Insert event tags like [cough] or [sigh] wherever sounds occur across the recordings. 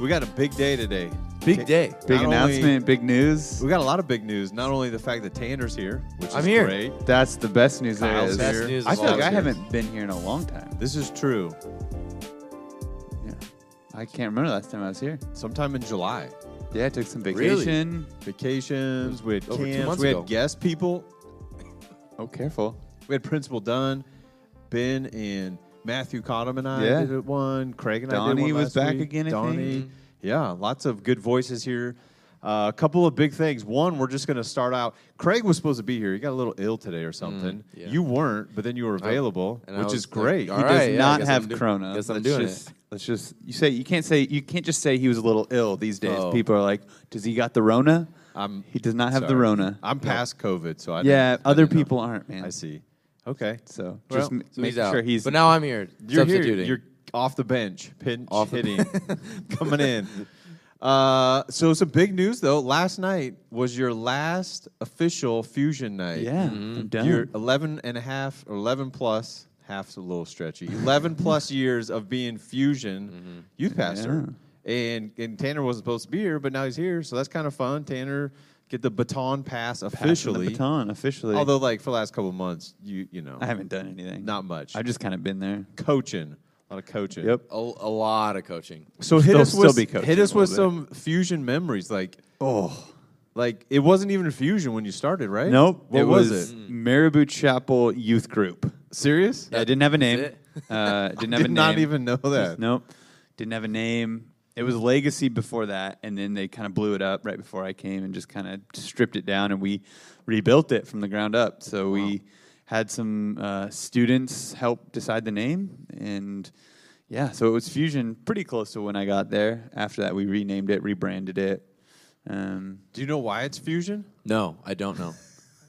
We got a big day today. Big day. Big not announcement, only- big news. we got a lot of big news. Not only the fact that Tanner's here, which I'm is here. great. That's the best news there Kyle's is. Best here. news I of feel all like I time. haven't been here in a long time. This is true. Yeah. I can't remember the last time I was here. Sometime in July. Yeah, I took some Really? vacation. Vacations, we had Over two camps, months we had ago. guest people. Oh, careful. We had Principal Dunn, Ben, and Matthew Cottom and I Yeah. did it one. Craig and I Donnie did one was last back week. again, I Donnie. think. Yeah, lots of good voices here. Uh, a couple of big things. One, we're just going to start out. Craig was supposed to be here. He got a little ill today or something. Mm, yeah. You weren't, but then you were available, I which is great. all He right, does yeah, not have I'm do- Corona. guess I'm let's doing just, Let's just you say you can't say you can't just say he was a little ill these days. Oh. People are like, does he got the Rona? I'm He does not have the. Rona. I'm past COVID, so I yeah, didn't- I other didn't know. people aren't, man. I see. Okay, So just m- So make he's out. sure he's. But now I'm here. you're substituting. here. You're off the bench, pinch Off the- hitting, [laughs] [laughs] coming in. Uh, so some big news though. Last night was your last official fusion night. yeah. I'm done. You're 11 and a half or 11 plus, half's a little stretchy. 11 plus [laughs] years of being fusion youth pastor. And, and Tanner wasn't supposed to be here, but now he's here, so that's kind of fun. Tanner get the baton pass Passing officially. the baton officially. Although, like for the last couple of months, you you know, I haven't done anything. not much. I've just kind of been there. coaching, a lot of coaching. Yep. a, a lot of coaching. So hit Still- us still with be coaching hit us a with little some fusion memories. Like Oh like it wasn't even fusion when you started, right? nope. What it was, it? Marabou Chapel Youth Group. Serious? Yeah, I didn't have a name. it? Uh, didn't [laughs] have did a name. not even know that. Nope. Didn't have a name. It was Legacy before that, and then they kind of blew it up right before I came and just kind of stripped it down, and we rebuilt it from the ground up. So we had some uh, students help decide the name, and yeah, so it was Fusion pretty close to when I got there. After that, we renamed it, rebranded it. Um, Do you know why it's fusion? No, I don't know.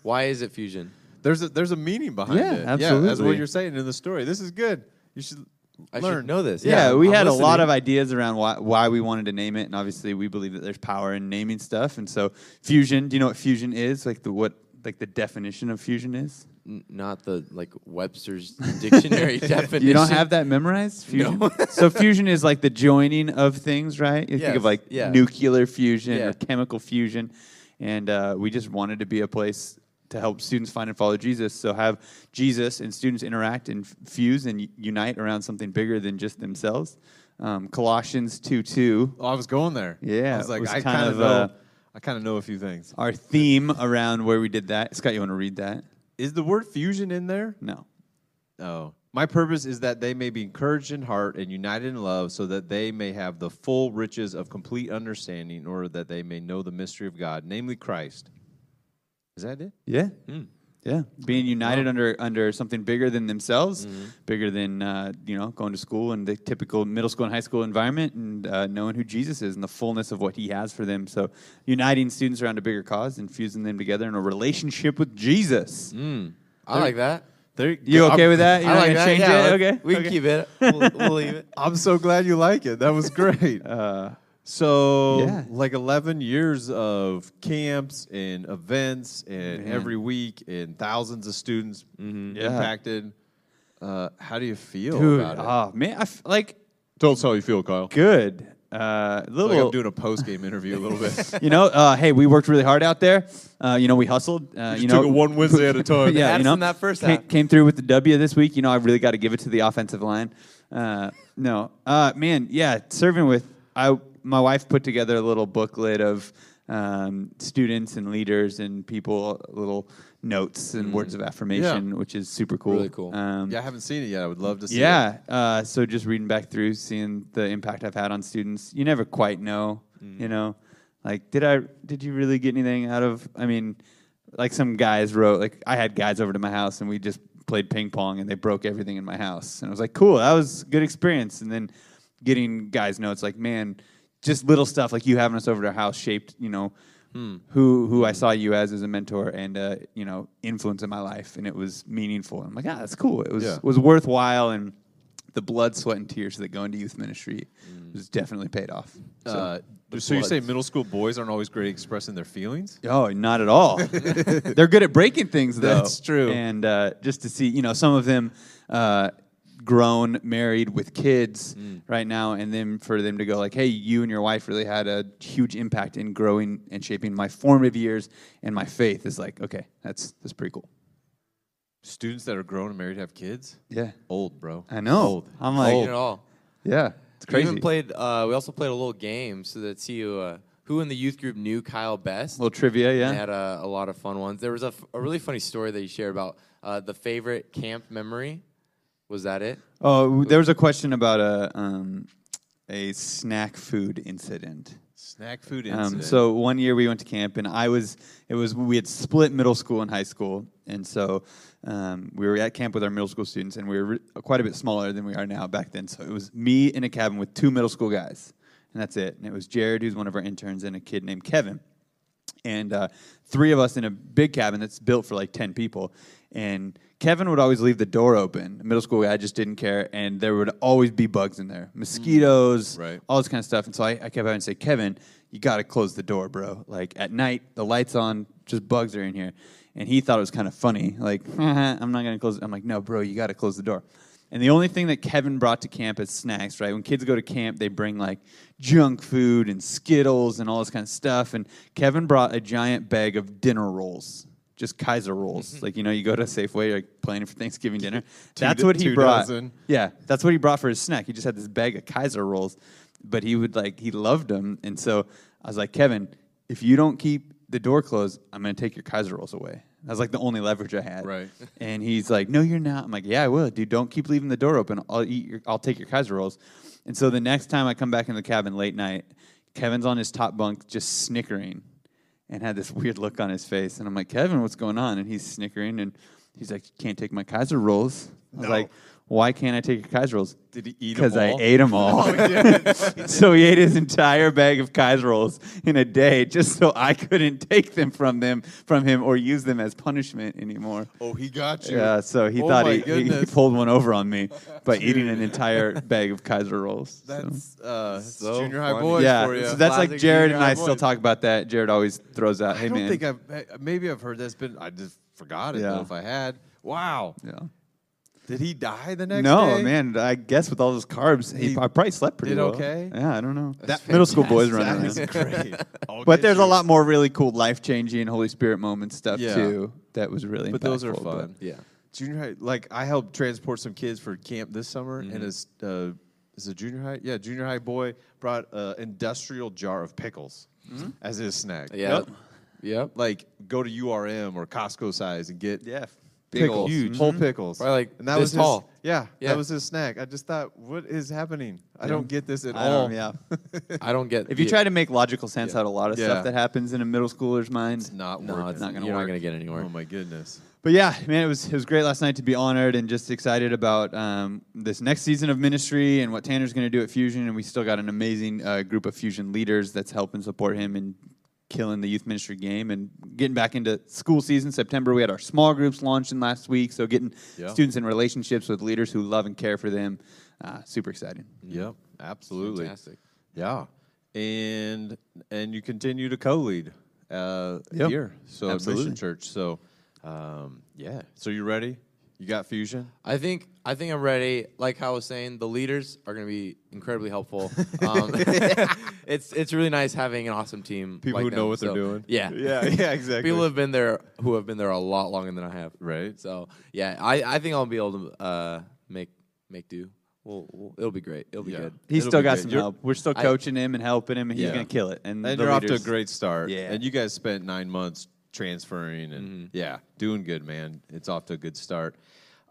Why is it fusion? There's a there's a meaning behind Yeah, it. Yeah, that's what you're saying in the story. This is good. You should I learn. should know this. Yeah, Yeah, we I'm had a lot listening. of ideas around why, why we wanted to name it, and obviously we believe that there's power in naming stuff. And so, fusion. Do you know what fusion is? Like the what? Like the definition of fusion is? N- not the like Webster's dictionary [laughs] [laughs] definition. You don't have that memorized? Fusion. No. so fusion is like the joining of things, right? You think Yes, of like yeah. nuclear fusion Yeah. or chemical fusion, and uh, we just wanted to be a place to help students find and follow Jesus. So have Jesus and students interact and fuse and unite around something bigger than just themselves. Um, Colossians two two. Oh, I was going there. Yeah, I was like, was I kind of, know. uh, I kind of know a few things. Our theme around where we did that. Scott, you want to read that? Is the word fusion in there? No. Oh. My purpose is that they may be encouraged in heart and united in love, so that they may have the full riches of complete understanding, in order that they may know the mystery of God, namely Christ. Is that it? Yeah. Hmm. Yeah. Being united under under something bigger than themselves, Mm-hmm. bigger than uh, you know going to school and the typical middle school and high school environment, and uh, knowing who Jesus is and the fullness of what He has for them. So uniting students around a bigger cause and fusing them together in a relationship with Jesus. Mm, I like that. There, You okay I'm, with that? You're I like gonna that. change yeah, it? Okay. We okay. can keep it. We'll, we'll leave it. [laughs] I'm so glad you like it. That was great. [laughs] Uh, So, Yeah. like 11 years of camps and events, and Man. every week, and thousands of students Yeah. impacted. Uh, how do you feel dude, about it? oh man, I f- like Tell us how you feel, Kyle. good. Uh, little. Like I'm doing a post game interview a little bit. [laughs] you know, uh, hey, we worked really hard out there. Uh, you know, we hustled. Uh, you Just know, took it one Wednesday at a [laughs] time. yeah, Add you know, some that first came, half. came through with the W this week. You know, I really got to give it to the offensive line. Uh, no, uh, man, yeah, serving with I. My wife put together a little booklet of um, students and leaders and people, little notes and words of affirmation, which is super cool. Mm. Really cool. Um, yeah, I haven't seen it yet. I would love to see it. yeah. Uh, so just reading back through, seeing the impact I've had on students, you never quite know. Mm. You know, like did I did you really get anything out of? I mean, like some guys wrote, like I had guys over to my house and we just played ping pong and they broke everything in my house, and I was like, cool, that was a good experience. And then getting guys notes like, man, just little stuff like you having us over to our house shaped, you know. Who who I saw you as as a mentor and uh, you know influence in my life and it was meaningful. I'm like ah that's cool. It was Yeah. was worthwhile and the blood, sweat, and tears that go into youth ministry was definitely paid off. So, Uh, so you say middle school boys aren't always great at expressing their feelings? oh, not at all. [laughs] They're good at breaking things, though. That's true. And uh, just to see, you know, some of them uh, grown, married with kids Mm. right now, and then for them to go like, "Hey, you and your wife really had a huge impact in growing and shaping my formative years and my faith." Is like, okay, that's that's pretty cool. Students that are grown and married have kids. Yeah, Old, bro. I know. Old. I'm like, Seen it all. yeah, it's We crazy. even played. Uh, we also played a little game so that see who, uh, who in the youth group knew Kyle best. little trivia, They yeah. had a, a lot of fun ones. There was a, f- a really funny story that you shared about uh, the favorite camp memory. Was that it? Oh, there was a question about a um, a snack food incident. Snack food Um, incident. so one year we went to camp, and I was it was we had split middle school and high school, and so um, we were at camp with our middle school students, and we were re- quite a bit smaller than we are now back then. So it was me in a cabin with two middle school guys, and that's it. And it was Jared, who's one of our interns, and a kid named Kevin and uh, three of us in a big cabin that's built for like 10 people. And Kevin would always leave the door open. Middle school guy just didn't care. And there would always be bugs in there mosquitoes, mm, Right. all this kind of stuff. And so I, I kept having to say, Kevin, you got to close the door, bro. Like at night, the lights on, just bugs are in here. And he thought it was kind of funny. Like, [laughs] I'm not going to close it. I'm like, no, bro, you got to close the door. And the only thing that Kevin brought to camp is snacks, right? When kids go to camp, they bring like junk food and Skittles and all this kind of stuff. And Kevin brought a giant bag of dinner rolls, just Kaiser rolls. like, you know, you go to Safeway, you're like planning for Thanksgiving [laughs] dinner. that's what he brought. dozen. Yeah, that's what he brought for his snack. He just had this bag of Kaiser rolls, but he would like, he loved them. And so I was like, Kevin, if you don't keep the door closed, I'm going to take your Kaiser rolls away. That was like the only leverage I had. Right. [laughs] And he's like, "No, you're not." I'm like, "Yeah, I will, dude. Don't keep leaving the door open. I'll eat your, I'll take your Kaiser rolls." And so the next time I come back in the cabin late night, Kevin's on his top bunk just snickering, and had this weird look on his face. And I'm like, "Kevin, what's going on?" And he's snickering, and he's like, "Can't take my Kaiser rolls." I was No. like, "Why can't I take your Kaiser rolls?" Did he eat 'em Because I ate them all. [laughs] [laughs] so he ate his entire bag of Kaiser rolls in a day, just so I couldn't take them from them from him or use them as punishment anymore. oh, he got you. Yeah, so he Oh thought he, he, he [laughs] pulled one over on me by eating an entire bag of Kaiser rolls. so. That's uh, that's So junior high funny. boys yeah, for you. so that's like Jared and high I still talk about that. Jared always throws out, "Hey I don't man, think I've maybe I've heard this, but I just forgot it Yeah. if I had. Wow. yeah. Did he die the next no day? No, man, I guess with all those carbs, he, He I probably slept pretty did well. okay? Yeah, I don't know. That's middle school boys fantastic. running That around. [laughs] is great. [laughs] I'll But get there's a lot more really cool life changing Holy Spirit moments stuff Yeah. too. That was really. But those are impactful, but- fun. Yeah. Junior high, like I helped transport some kids for camp this summer, Mm-hmm. and his uh, is a junior high, yeah, junior high boy brought an industrial jar of pickles Mm-hmm. as his snack. Yeah. Yep. Yep. like go to URM or Costco size and get Yeah. Big pickles, ol'. Huge. whole pickles, Probably like and that this was his, tall. Yeah, Yeah. that was his snack. I just thought, what is happening? I don't get this at I all. don't, yeah. [laughs] I don't get. If you the- try to make logical sense Yeah. out of a lot of Yeah. stuff that happens in a middle schooler's mind, It's not no, worth it's not gonna you're work. not gonna get anywhere. Oh my goodness. But yeah, man, it was it was great last night to be honored and just excited about um, this next season of ministry and what Tanner's going to do at Fusion. And we still got an amazing uh, group of Fusion leaders that's helping support him in killing the youth ministry game and getting back into school season. September, we had our small groups launching last week, so getting Yeah. students in relationships with leaders who love and care for them. Uh, super exciting. Yep, absolutely. Fantastic. Yeah, and and you continue to co-lead uh, Yep. here, so at Absolutely. Mission Church. So, um, yeah. So you ready? You got fusion? I think I think I'm ready. Like how I was saying, the leaders are going to be incredibly helpful. Um, [laughs] it's it's really nice having an awesome team. People like who know them. what they're doing. Yeah, [laughs] Yeah, yeah, exactly. People have been there who have been there a lot longer than I have. Right. So yeah, I, I think I'll be able to uh, make make do. We'll, we'll, it'll be great. It'll be Yeah. good. He's It'll still got good. some You're- help. We're still I- coaching him and helping him, and he's Yeah. going to kill it. And, and the you're off to a great start. Yeah. And you guys spent nine months transferring, and yeah, doing good, man. It's off to a good start.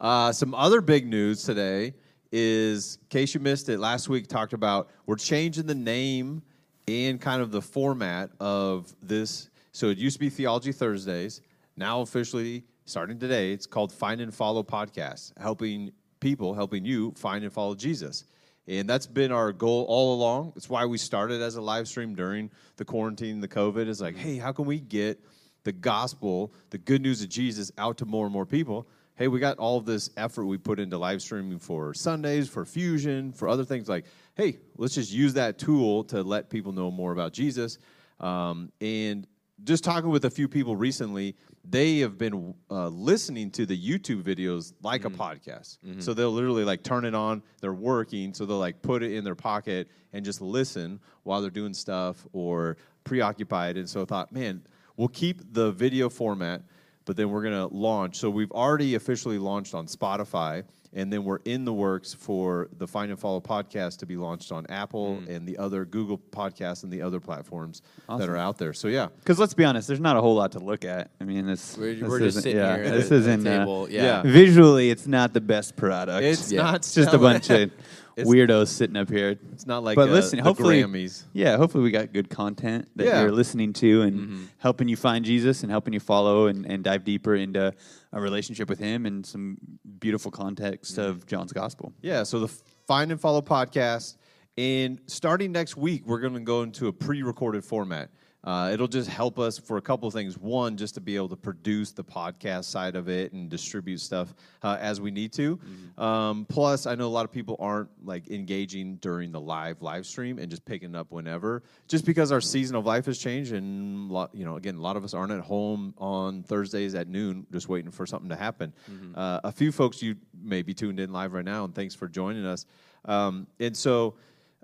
Uh, some other big news today is, in case you missed it, last week talked about we're changing the name and kind of the format of this. So it used to be Theology Thursdays. Now officially, starting today, it's called Find and Follow Podcast, helping people, helping you find and follow Jesus. And that's been our goal all along. It's why we started as a live stream during the quarantine, the COVID. Is like, hey, how can we get the gospel, the good news of Jesus, out to more and more people? Hey, we got all of this effort we put into live streaming for Sundays, for Fusion, for other things. Like, hey, let's just use that tool to let people know more about Jesus. Um, and just talking with a few people recently, they have been uh, listening to the YouTube videos like Mm-hmm. a podcast. So they'll literally like turn it on. They're working, so they'll like put it in their pocket and just listen while they're doing stuff or preoccupied. And so I thought, man, we'll keep the video format, but then we're gonna launch. So we've already officially launched on Spotify. And then we're in the works for the Find and Follow podcast to be launched on Apple Mm. and the other Google podcasts and the other platforms that are out there. So yeah, Because let's be honest, there's not a whole lot to look at. I mean, this, We're, this we're just isn't- sitting yeah, here This isn't the uh, yeah. yeah. visually, it's not the best product. it's Yeah. not It's just a bunch of It's- [laughs] [laughs] weirdos sitting up here. It's not like but uh, listen, hopefully, Grammys. yeah, hopefully we got good content that Yeah. you're listening to and Mm-hmm. helping you find Jesus and helping you follow and, and dive deeper into a relationship with Him and some beautiful context Mm-hmm. of John's gospel. Yeah, so the Find and Follow podcast. And starting next week, we're going to go into a pre recorded format. Uh, it'll just help us for a couple of things. One, just to be able to produce the podcast side of it and distribute stuff uh, as we need to. Um, plus, I know a lot of people aren't like engaging during the live live stream and just picking up whenever, just because our season of life has changed. And you know, again, a lot of us aren't at home on Thursdays at noon, just waiting for something to happen. Uh, a few folks you may be tuned in live right now, and thanks for joining us. Um, and so.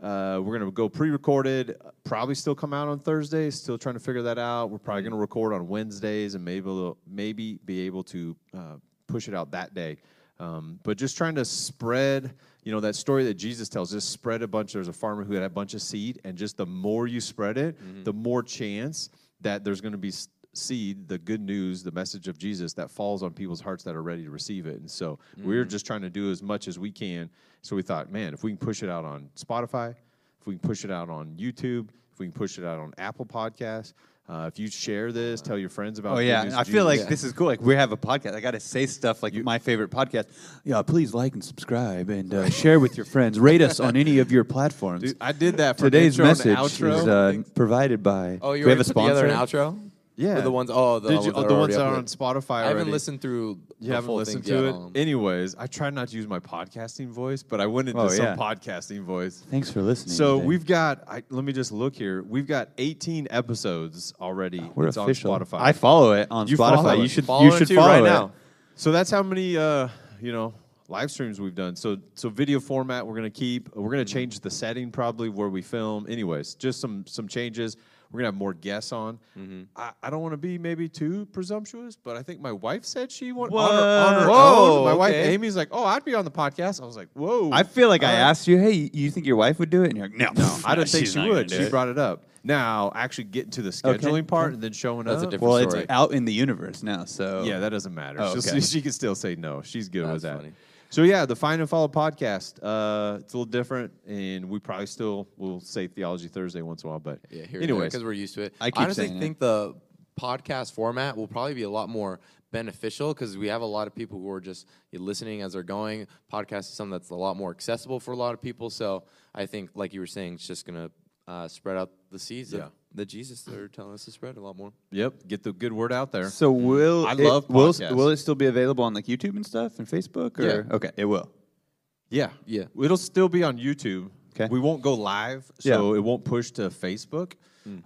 Uh, we're gonna go pre-recorded. Probably still come out on Thursday. Still trying to figure that out. We're probably gonna record on Wednesdays and maybe we'll- maybe be able to uh, push it out that day. Um, but just trying to spread, you know, that story that Jesus tells. Just spread a bunch. There's a farmer who had a bunch of seed, and just the more you spread it, the more chance that there's going to be seed, the good news, the message of Jesus that falls on people's hearts that are ready to receive it. And so we're just trying to do as much as we can. So we thought, man, if we can push it out on Spotify, if we can push it out on YouTube, if we can push it out on Apple Podcasts, uh, if you share this, tell your friends about. Oh yeah, I feel like Jesus. this is cool. Like we have a podcast. I got to say stuff like my favorite podcast. Yeah, please like and subscribe and uh, share with your friends. Rate us on any of your [laughs] platforms. Dude, I did that for Today's message is uh, provided by. Oh, you we have a together sponsor? an outro? Yeah. For the ones. Oh, the, Did you, ones oh, that the are ones that are on there. Spotify I haven't listened through. You the haven't full listened things to yet it. on. Anyways, I try not to use my podcasting voice, but I went into Oh, some yeah. podcasting voice. Thanks for listening. So today. we've got. I, let me just look here. We've got 18 episodes already. we're it's official. on Spotify. I follow it on You follow Spotify. it. You should Follow you it should too follow right it. now. So that's how many uh, you know live streams we've done. So so video format we're gonna keep. We're gonna change the setting probably where we film. Anyways, just some some changes. We're gonna have more guests on. I, I don't want to be maybe too presumptuous, but I think my wife said she wanted on her, on her Whoa, own. My wife. Amy's like, oh, I'd be on the podcast. I was like, whoa. I feel like I Uh, asked you, hey, you think your wife would do it? And you're like, no, no, I didn't [laughs] think she would. She it. brought it up. Now, actually getting to the scheduling part and then showing That's a up. different Well, story. it's out in the universe now, so Yeah, that doesn't matter. Oh, okay. she can still say no. She's good with that. funny. So yeah, the Find and Follow podcast. Uh, it's a little different, and we probably still will say Theology Thursday once in a while. But Yeah, here anyways, because we're used to it. I keep honestly saying it. think the podcast format will probably be a lot more beneficial because we have a lot of people who are just listening as they're going. Podcast is something that's a lot more accessible for a lot of people. So I think, like you were saying, it's just gonna uh, spread out the seeds Yeah. of the Jesus they're telling us to spread a lot more. yep, get the good word out there. So will I it- love will, podcasts. will it still be available on like YouTube and stuff and Facebook? Or Yeah. okay, it will. Yeah, Yeah. It'll still be on YouTube. Okay. We won't go live, so it won't push to Facebook,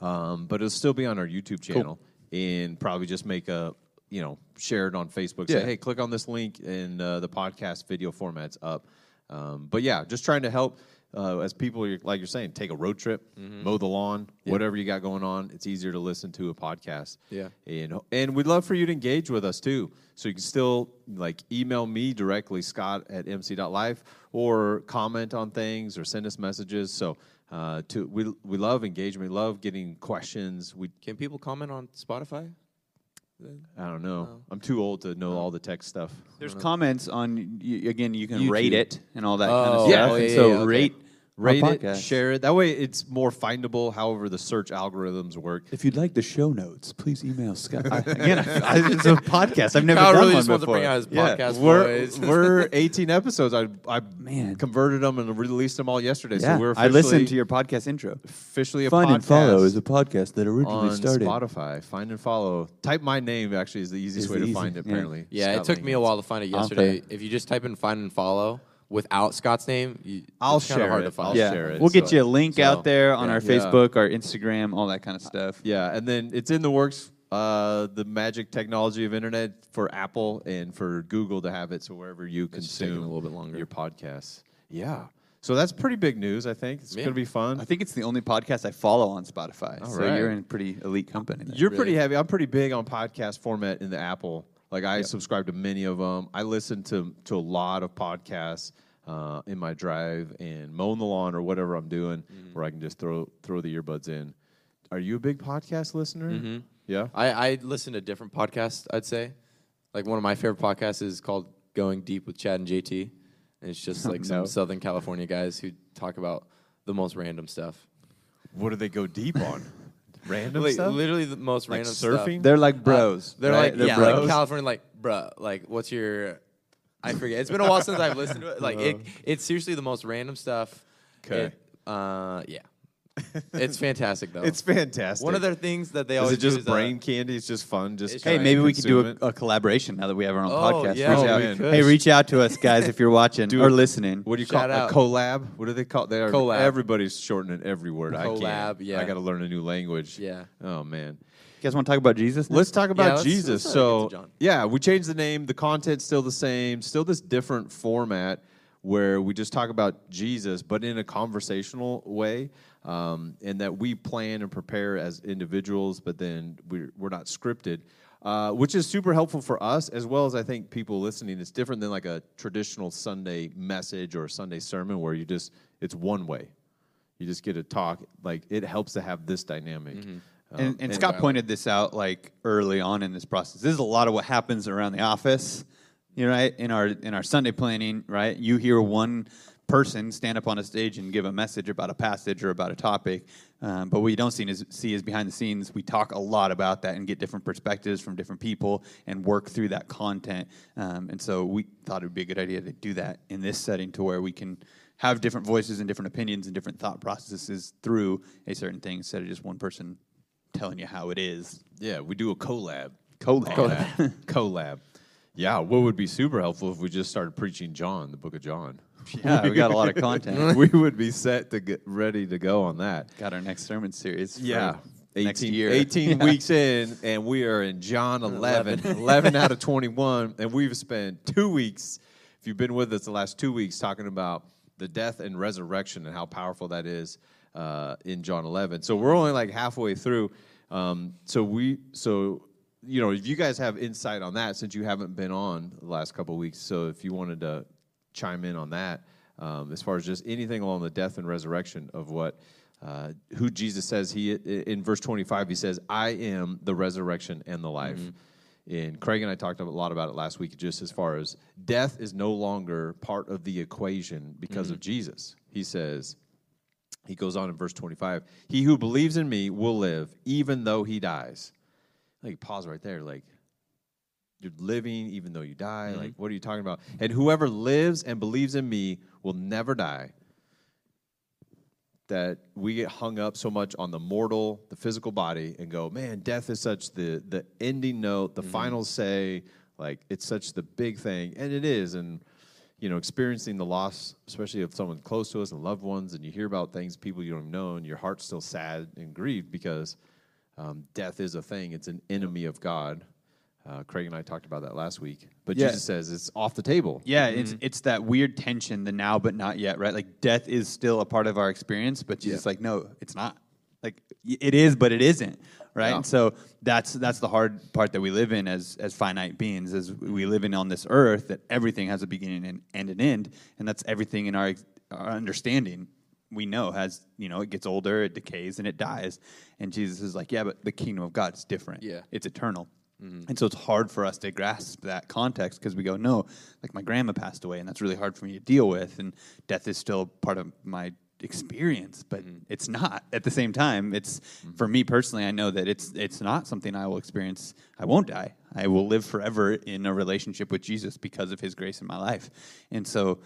um, but it'll still be on our YouTube channel, and probably just make a you know share it on Facebook. Say, Yeah. hey, click on this link, and uh, the podcast video format's up. Um, but yeah, just trying to help. Uh, as people, like you're saying, take a road trip, mow the lawn, whatever you got going on. It's easier to listen to a podcast. Yeah. And and we'd love for you to engage with us too. So you can still like email me directly, Scott at mc.life, or comment on things or send us messages. So uh, to we we love engagement, we love getting questions. We Can people comment on Spotify? I don't know. Oh. I'm too old to know oh. all the tech stuff. There's comments on y- again. You can rate it and all that kind of Oh, stuff. yeah. And Oh, yeah, so yeah, okay. rate Rate it, share it. That way, it's more findable. However, the search algorithms work. If you'd like the show notes, please email Scott. [laughs] I, [laughs] again, I, I, it's a podcast. I've never Kyle done really one just wants to before. bring out his Yeah. podcast We're, voice. [laughs] we're 18 episodes. I I Man. converted them and released them all yesterday. Yeah, so we're I listened to your podcast intro. officially a Fun podcast and Follow is a podcast that originally on started. Spotify. Find and follow. Type my name actually is the easiest Is way the to easy- find it. Apparently, Yeah, Scott it took me a while to find it yesterday. If you just type in find and follow without Scott's name, you, I'll it's kinda share hard it. to find. I'll yeah, share it, we'll get so- you a link so, out there on yeah. our Yeah. Facebook, our Instagram, all that kind of stuff. Yeah, and then it's in the works uh, the magic technology of internet for Apple and for Google to have it so wherever you It's consume a little bit longer. your podcasts. Yeah. So that's pretty big news, I think. It's Yeah. going to be fun. I think it's the only podcast I follow on Spotify. All so right. you're in pretty elite company. There. You're Really? pretty heavy. I'm pretty big on podcast format in the Apple. Like I subscribe to many of them. I listen to to a lot of podcasts uh, in my drive and mowing the lawn or whatever I'm doing, Mm-hmm. where I can just throw throw the earbuds in. Are you a big podcast listener? Mm-hmm. Yeah. I, I listen to different podcasts, I'd say. Like one of my favorite podcasts is called Going Deep with Chad and JT. And it's just like [laughs] No. some Southern California guys who talk about the most random stuff. What do they go deep on? [laughs] Random Like, stuff. literally the most Like random surfing? stuff. They're like bros. They're right? like yeah, bros. like California, like bruh, like what's your? I forget. It's been a while since I've listened to it. Like it, it's seriously the most random stuff. 'Kay. It, uh, yeah, it's fantastic though. It's fantastic. one of their things that they Is always it just do is, uh, brain candy? It's just fun. Just It's Hey, Right. maybe we could do consume a, it? a collaboration now that we have our own Oh, podcast. yeah, Reach we out. could. Hey, reach out to us, guys, if you're watching Do or it. listening. What do you Shout call it? out. A collab? What do they call? They are Collab. everybody's shortening every word. I Collab, can't. yeah. I got to learn a new language. Yeah. Oh man. You guys want to talk about Jesus? now? Let's talk about Yeah, let's- Jesus. let's, uh, so, get to John. yeah, we changed the name. The content's still the same. Still this different format where we just talk about Jesus, but in a conversational way, um, and that we plan and prepare as individuals, but then we're we're not scripted. Uh, which is super helpful for us as well as I think people listening. It's different than like a traditional Sunday message or a Sunday sermon where you just it's one way. You just get to talk. Like it helps to have this dynamic. Um, and, and Scott pointed this out like early on in this process. This is a lot of what happens around the office, you know, right? In our in our Sunday planning, right? You hear one person stand up on a stage and give a message about a passage or about a topic, um, but what you don't see is see is behind the scenes. We talk a lot about that and get different perspectives from different people and work through that content. Um, and so we thought it would be a good idea to do that in this setting to where we can have different voices and different opinions and different thought processes through a certain thing instead of just one person telling you how it is. Yeah, we do a collab. Collab. Collab. collab. [laughs] Yeah, what would be super helpful if we just started preaching John, the book of John? [laughs] Yeah, we got a lot of content. [laughs] we would be set to get ready to go on that. got our next sermon series. for Yeah. 18, next year. [laughs] 18 Yeah. weeks in, and we are in John 11, 11 out of 21. And we've spent two weeks, if you've been with us the last two weeks, talking about the death and resurrection and how powerful that is uh, in John 11. So we're only like halfway through. Um, so we, so, you know, if you guys have insight on that, since you haven't been on the last couple of weeks, so if you wanted to chime in on that, um, as far as just anything along the death and resurrection of what uh, who Jesus says he in verse 25 he says I am the resurrection and the life. And Craig and I talked a lot about it last week just as far as death is no longer part of the equation because of Jesus. He says he goes on in verse 25, he who believes in me will live even though he dies. Like pause right there like you're living even though you die. Like, what are you talking about? And whoever lives and believes in me will never die. That we get hung up so much on the mortal, the physical body, and go, man, death is such the the ending note, the final say. Like, it's such the big thing, and it is. And you know, experiencing the loss, especially of someone close to us and loved ones, and you hear about things people you don't know, and your heart's still sad and grieved because um, death is a thing. It's an enemy of God. Uh, Craig and I talked about that last week. But Yeah. Jesus says it's off the table. Yeah, it's it's that weird tension, the now but not yet, right? Like death is still a part of our experience, but Jesus is like, no, it's not. Like it is, but it isn't, right? Yeah. And so that's that's the hard part that we live in as as finite beings, as we live in on this earth that everything has a beginning and, and an end, and that's everything in our our understanding. We know has you know it gets older, it decays, and it dies. And Jesus is like, yeah, but the kingdom of God is different. Yeah. it's eternal. Mm-hmm. And so it's hard for us to grasp that context because we go, no, like my grandma passed away, and that's really hard for me to deal with. And death is still part of my experience, but mm-hmm. it's not at the same time. It's mm-hmm. for me personally, I know that it's it's not something I will experience. I won't die. I will live forever in a relationship with Jesus because of His grace in my life. And so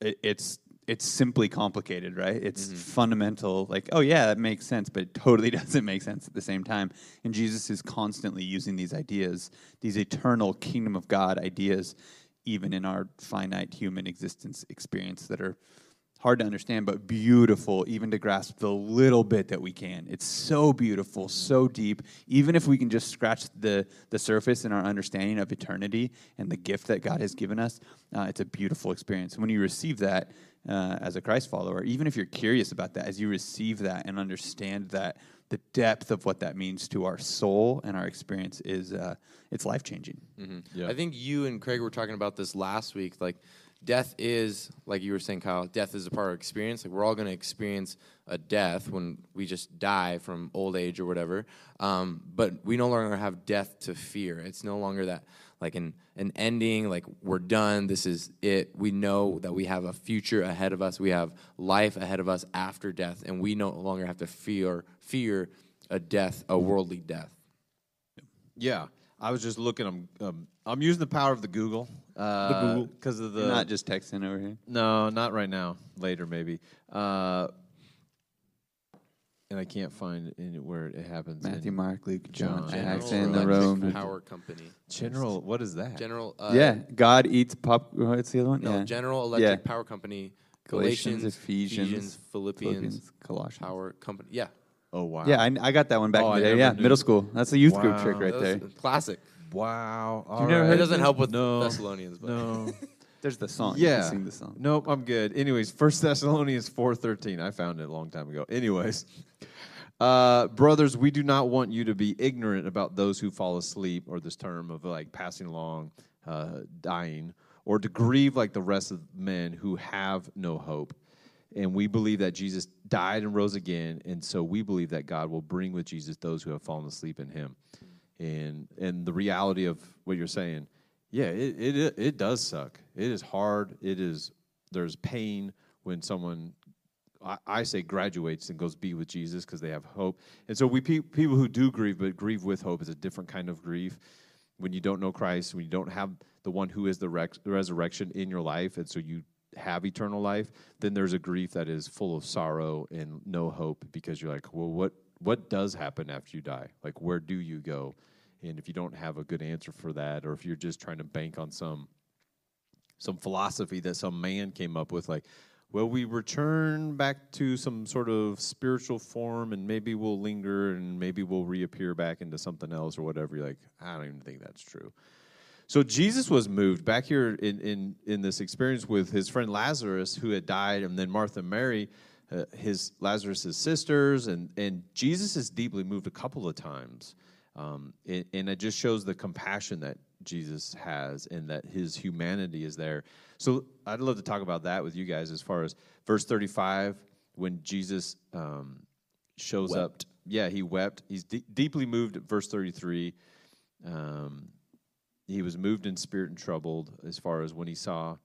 it, it's it's simply complicated, right? It's mm-hmm. fundamental, like, oh yeah, that makes sense, but it totally [laughs] doesn't make sense at the same time. And Jesus is constantly using these ideas, these eternal kingdom of God ideas, even in our finite human existence experience that are hard to understand, but beautiful, even to grasp the little bit that we can. It's so beautiful, so deep. Even if we can just scratch the, the surface in our understanding of eternity and the gift that God has given us, uh, it's a beautiful experience. When you receive that uh, as a Christ follower, even if you're curious about that, as you receive that and understand that, the depth of what that means to our soul and our experience is uh, it's life changing. Yeah. I think you and Craig were talking about this last week. Like, death is, like you were saying, Kyle, death is a part of experience. Like, we're all going to experience a death when we just die from old age or whatever. Um, but we no longer have death to fear. It's no longer that, like, an, an ending, like, we're done, this is it. We know that we have a future ahead of us, we have life ahead of us after death, and we no longer have to fear, fear a death, a worldly death. Yeah, I was just looking. I'm um, I'm using the power of the Google. Uh, Google. because of the You're not just texting over here. no, not right now. Later, maybe. Uh, and I can't find any where it happens. in Matthew, Mark, Luke, John, John. Acts, General and the Electric Rome. Power Company. General, what is that? General. Uh, yeah, God eats pop. What's the other one? No, yeah. General Electric Yeah. Power Company. Galatians, Galatians, Ephesians, Philippians, Philippians, Colossians. Power Company. Yeah, Oh wow. Yeah, I, I got that one back Oh, in I the day. never Yeah, knew. middle school. That's a youth group Wow. trick right there. was classic. Wow. All never right. heard It doesn't help with no. Thessalonians, but No. [laughs] There's the song. You yeah. can sing the song. Nope, I'm good. Anyways, First Thessalonians four thirteen. I found it a long time ago. Anyways, [laughs] uh, brothers, we do not want you to be ignorant about those who fall asleep, or this term of like passing along, uh, dying, or to grieve like the rest of men who have no hope. And we believe that Jesus died and rose again, and so we believe that God will bring with Jesus those who have fallen asleep in Him. And and the reality of what you're saying, yeah, it it it does suck. It is hard. It is there's pain when someone I, I say graduates and goes be with Jesus because they have hope. And so we pe- people who do grieve but grieve with hope is a different kind of grief. When you don't know Christ, when you don't have the one who is the, rex- the resurrection in your life, and so you have eternal life, then there's a grief that is full of sorrow and no hope because you're like, well, what what does happen after you die? Like, where do you go? And if you don't have a good answer for that, or if you're just trying to bank on some some philosophy that some man came up with, like, well, we return back to some sort of spiritual form, and maybe we'll linger, and maybe we'll reappear back into something else or whatever. You're like, I don't even think that's true. So Jesus was moved back here in, in, in this experience with his friend Lazarus, who had died, and then Martha and Mary, uh, his Lazarus' sisters, and and Jesus is deeply moved a couple of times, um, and, and it just shows the compassion that Jesus has and that his humanity is there. So I'd love to talk about that with you guys as far as verse thirty-five when Jesus um, shows up. Yeah, he wept. He's de- deeply moved at verse thirty-three. Um, he was moved in spirit and troubled as far as when he saw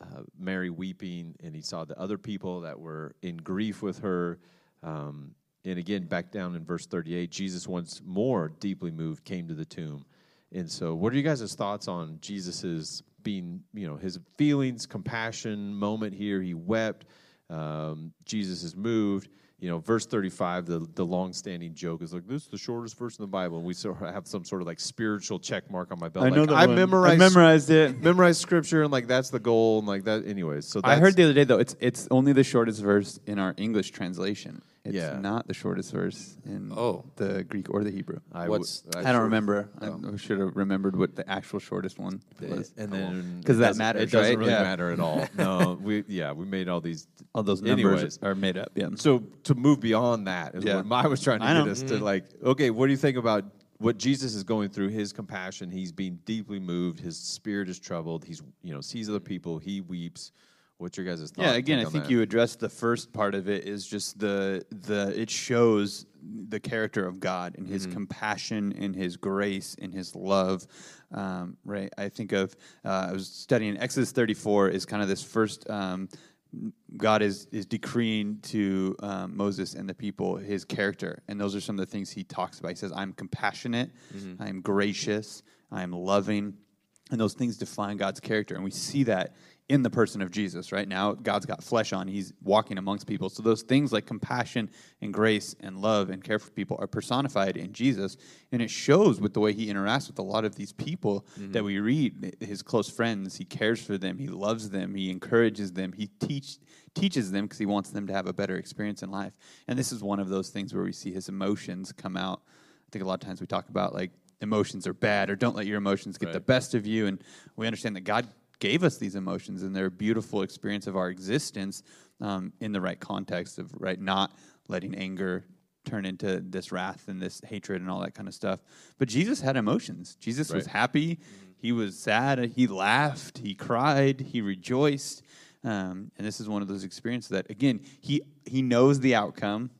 uh, Mary weeping and he saw the other people that were in grief with her. Um, and again, back down in verse 38, Jesus once more deeply moved came to the tomb. And so, what are you guys' thoughts on Jesus's being, you know, his feelings, compassion moment here? He wept. Um, Jesus is moved. You know, verse 35, the, the long-standing joke is like, this is the shortest verse in the Bible. And we sort of have some sort of like spiritual check mark on my belt. I know like, that I one. memorized, I memorized it. [laughs] memorized scripture and like that's the goal and like that anyways. So I heard the other day though it's it's only the shortest verse in our English translation. It's Yeah. not the shortest verse in Oh. the Greek or the Hebrew. I w- What's- I, sure- don't remember. Oh. I, should have remembered what the actual shortest one was. And then 'Cause it that doesn't- matters, It doesn't right? really Yeah. matter at all. [laughs] No, we yeah we made all these. [laughs] All those Anyways. numbers are made up. Yeah. So to move beyond that is Yeah. what I was trying to I get know. us to mm-hmm. like. Okay, what do you think about what Jesus is going through? His compassion. He's being deeply moved. His spirit is troubled. He's you know sees other people. He weeps. What's your guys' thought? Yeah, again, I think that? you addressed the first part of it is just the the it shows the character of God and His compassion and His grace and His love. Um, right, I think of uh, I was studying Exodus thirty four is kind of this first. Um, God is is decreeing to um, Moses and the people His character, and those are some of the things He talks about. He says, "I'm compassionate, I'm gracious, I'm loving." And those things define God's character. And we see that in the person of Jesus, right? Now, God's got flesh on, He's walking amongst people. So, those things like compassion and grace and love and care for people are personified in Jesus. And it shows with the way He interacts with a lot of these people mm-hmm. that we read, His close friends. He cares for them, He loves them, He encourages them, He teach, teaches them because he wants them to have a better experience in life. And this is one of those things where we see his emotions come out. I think a lot of times we talk about like emotions are bad or don't let your emotions get the best of you. And we understand that God gave us these emotions and they're a beautiful experience of our existence um, in the right context of right not letting anger turn into this wrath and this hatred and all that kind of stuff. But Jesus had emotions. Jesus was Right. happy. He was sad. He laughed. He cried. He rejoiced. Um, and this is one of those experiences that, again, he he knows the outcome.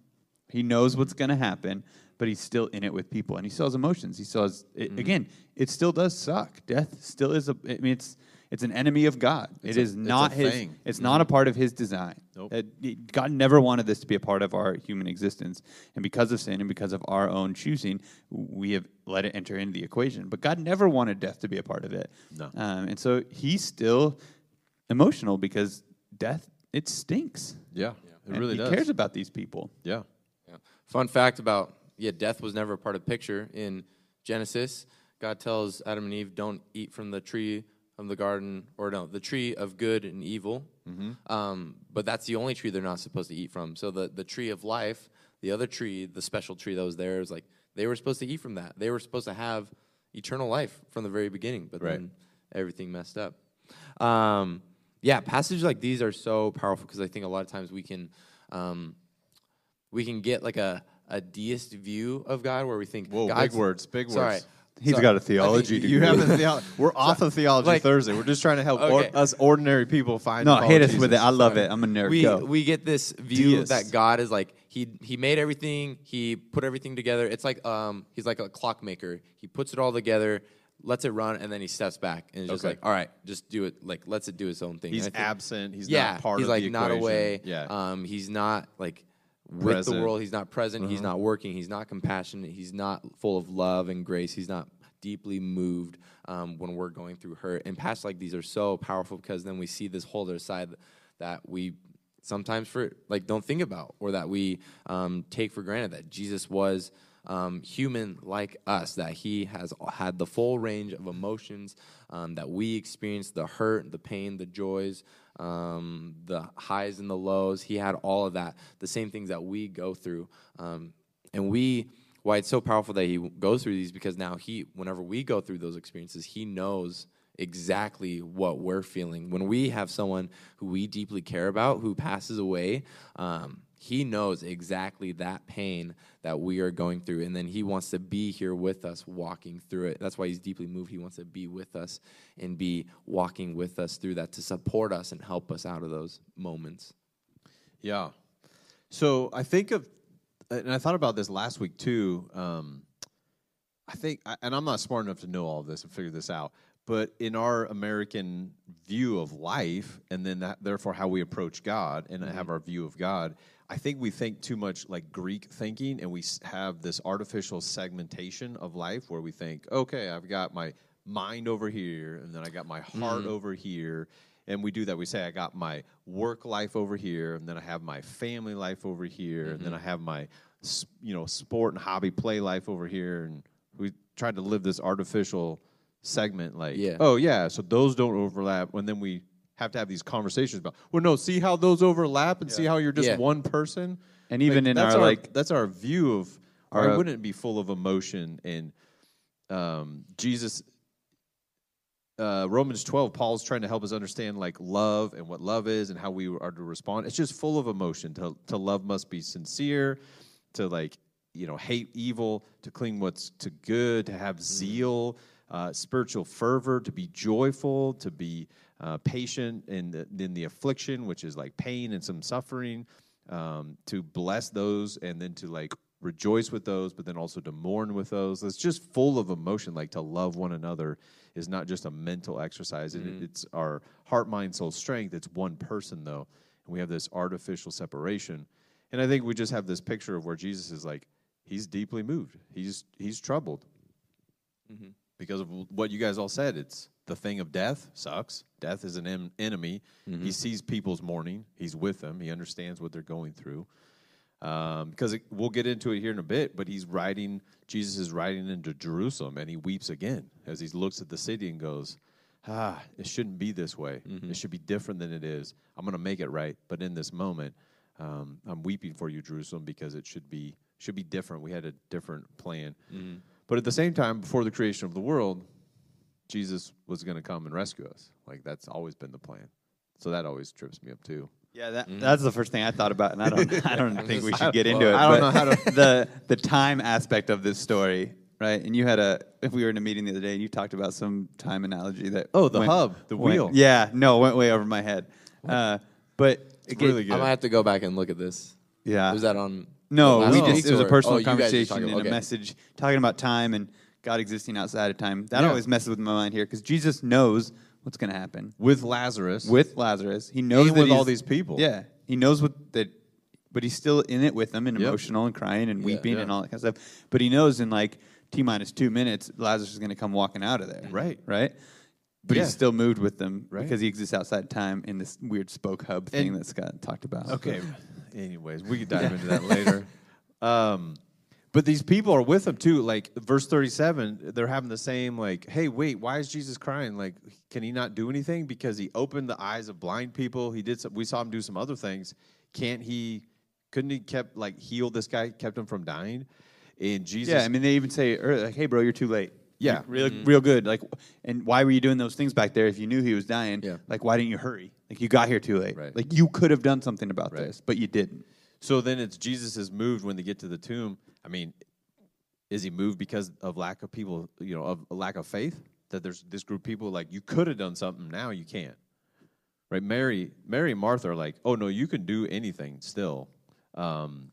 He knows what's going to happen, but he's still in it with people, and he still has emotions. He still has. It, Mm-hmm. Again, it still does suck. Death still is a. I mean, it's it's an enemy of God. It's It a- it's a not his. thing. It's not a part of his design. Nope. It- God never wanted this to be a part of our human existence, and because of sin and because of our own choosing, we have let it enter into the equation. But God never wanted death to be a part of it. No. Um, and so he's still emotional because death it stinks. Yeah, it And really he does. cares about these people. yeah. Yeah. Fun fact about yeah, death was never a part of the picture in Genesis. God tells Adam and Eve, "Don't eat from the tree of the garden, or no, the tree of good and evil." Um, but that's the only tree they're not supposed to eat from. So the the tree of life, the other tree, the special tree that was there, is like they were supposed to eat from that. They were supposed to have eternal life from the very beginning. But Right. then everything messed up. Um, yeah, passages like these are so powerful because I think a lot of times we can. Um, we can get like a, a deist view of God where we think Whoa, God's, big words, big sorry, words. He's Sorry. got a theology [laughs] degree. You have a theo- We're [laughs] off of theology like- Thursday. We're just trying to help or- us ordinary people find. no, hit us with it. I love it. I'm a nerd. we Go. we get this view Deist. that God is like he he made everything, he put everything together. It's like um he's like a clockmaker. He puts it all together, lets it run, and then he steps back and is just like, all right, just do it. Like lets it do its own thing. He's think- absent. He's yeah, not part he's of like the not equation. away. Yeah. Um, he's not like with Present. Uh-huh. the world. He's not present. He's not working. He's not compassionate. He's not full of love and grace. He's not deeply moved um, when we're going through hurt. And passages like these are so powerful because then we see this whole other side that we sometimes for like don't think about or that we um, take for granted that Jesus was um, human like us, that he has had the full range of emotions um, that we experience the hurt, the pain, the joys, um, the highs and the lows. He had all of that, the same things that we go through. Um, and we, why it's so powerful that he goes through these because now he, whenever we go through those experiences, he knows exactly what we're feeling. When we have someone who we deeply care about who passes away, um, he knows exactly that pain that we are going through. And then he wants to be here with us, walking through it. That's why he's deeply moved. He wants to be with us and be walking with us through that to support us and help us out of those moments. Yeah. So I think of, and I thought about this last week too. Um, I think, and I'm not smart enough to know all of this and figure this out, but in our American view of life, and then that, therefore how we approach God and have our view of God, I think we think too much like Greek thinking, and we have this artificial segmentation of life where we think, okay, I've got my mind over here, and then I got my heart mm-hmm. over here, and we do that. We say, I got my work life over here, and then I have my family life over here, and then mm-hmm. I have my, you know, sport and hobby play life over here, and we tried to live this artificial segment, like, Yeah. oh yeah, so those don't overlap, and then we have to have these conversations about, well, no, see how those overlap, and see how you're just Yeah. one person, And even in that's our, like- that's our view of, Our, why wouldn't it be full of emotion and um, Jesus uh, Romans 12, Paul's trying to help us understand like love and what love is and how we are to respond. It's just full of emotion. To, to love must be sincere, to like, you know, hate evil, to cling what's to good, to have zeal, uh, spiritual fervor, to be joyful, to be uh, patient in the, in the affliction, which is like pain and some suffering, um, to bless those and then to like rejoice with those, but then also to mourn with those. It's just full of emotion. Like to love one another is not just a mental exercise. It- it's our heart, mind, soul, strength. It's one person though, and we have this artificial separation. And I think we just have this picture of where Jesus is like, he's deeply moved. He's he's troubled because of what you guys all said. It's the thing of death sucks. Death is an em- enemy. He sees people's mourning. He's with them. He understands what they're going through. Um, because it, we'll get into it here in a bit, but he's riding. Jesus is riding into Jerusalem, and he weeps again as he looks at the city and goes, ah, it shouldn't be this way. Mm-hmm. It should be different than it is. I'm going to make it right. But in this moment, um, I'm weeping for you, Jerusalem, because it should be should be different. We had a different plan. Mm-hmm. But at the same time, before the creation of the world, Jesus was going to come and rescue us. Like that's always been the plan. So that always trips me up too. Yeah, that, Mm-hmm. that's the first thing I thought about, and I don't, I don't [laughs] [laughs] think we should get into well, it. I don't know how to- [laughs] the the time aspect of this story, right? And you had a, if we were in a meeting the other day, and you talked about some time analogy that Oh, the went- hub, the went- wheel. yeah, no, went way over my head. Uh, but again, really good. I might have to go back and look at this. Yeah. Was that on? No, last we week's just it was a or- personal oh, you guys just conversation talking- and okay. a message talking about time and God existing outside of time. That Yeah. always messes with my mind here because Jesus knows what's going to happen With Lazarus, with Lazarus. He knows And that with all he's- these people. Yeah, he knows what that, but he's still in it with them and Yep. emotional and crying and weeping yeah. and all that kind of stuff. But he knows in like t minus two minutes, Lazarus is going to come walking out of there. Right. right. But Yeah. he's still moved with them Right. because he exists outside time in this weird spoke hub thing that Scott talked about. Okay. [laughs] Anyways, we could dive into that later. Um, but these people are with him too. Like verse thirty-seven, they're having the same like, "Hey, wait, why is Jesus crying? Like, can he not do anything because he opened the eyes of blind people? He did. Some, we saw him do some other things. Can't he? Couldn't he kept like heal this guy, kept him from dying? And Jesus, Yeah, I mean, they even say, like, "Hey, bro, you're too late." Yeah. You're real, real good. Like, and why were you doing those things back there if you knew he was dying? Yeah. Like, why didn't you hurry? Like, you got here too late. Right. Like, you could have done something about Right. this, but you didn't. So then it's Jesus is moved when they get to the tomb. I mean, is he moved because of lack of people, you know, of lack of faith? That there's this group of people like you could have done something, now you can't. Right? Mary, Mary and Martha are like, oh no, you can do anything still. Um,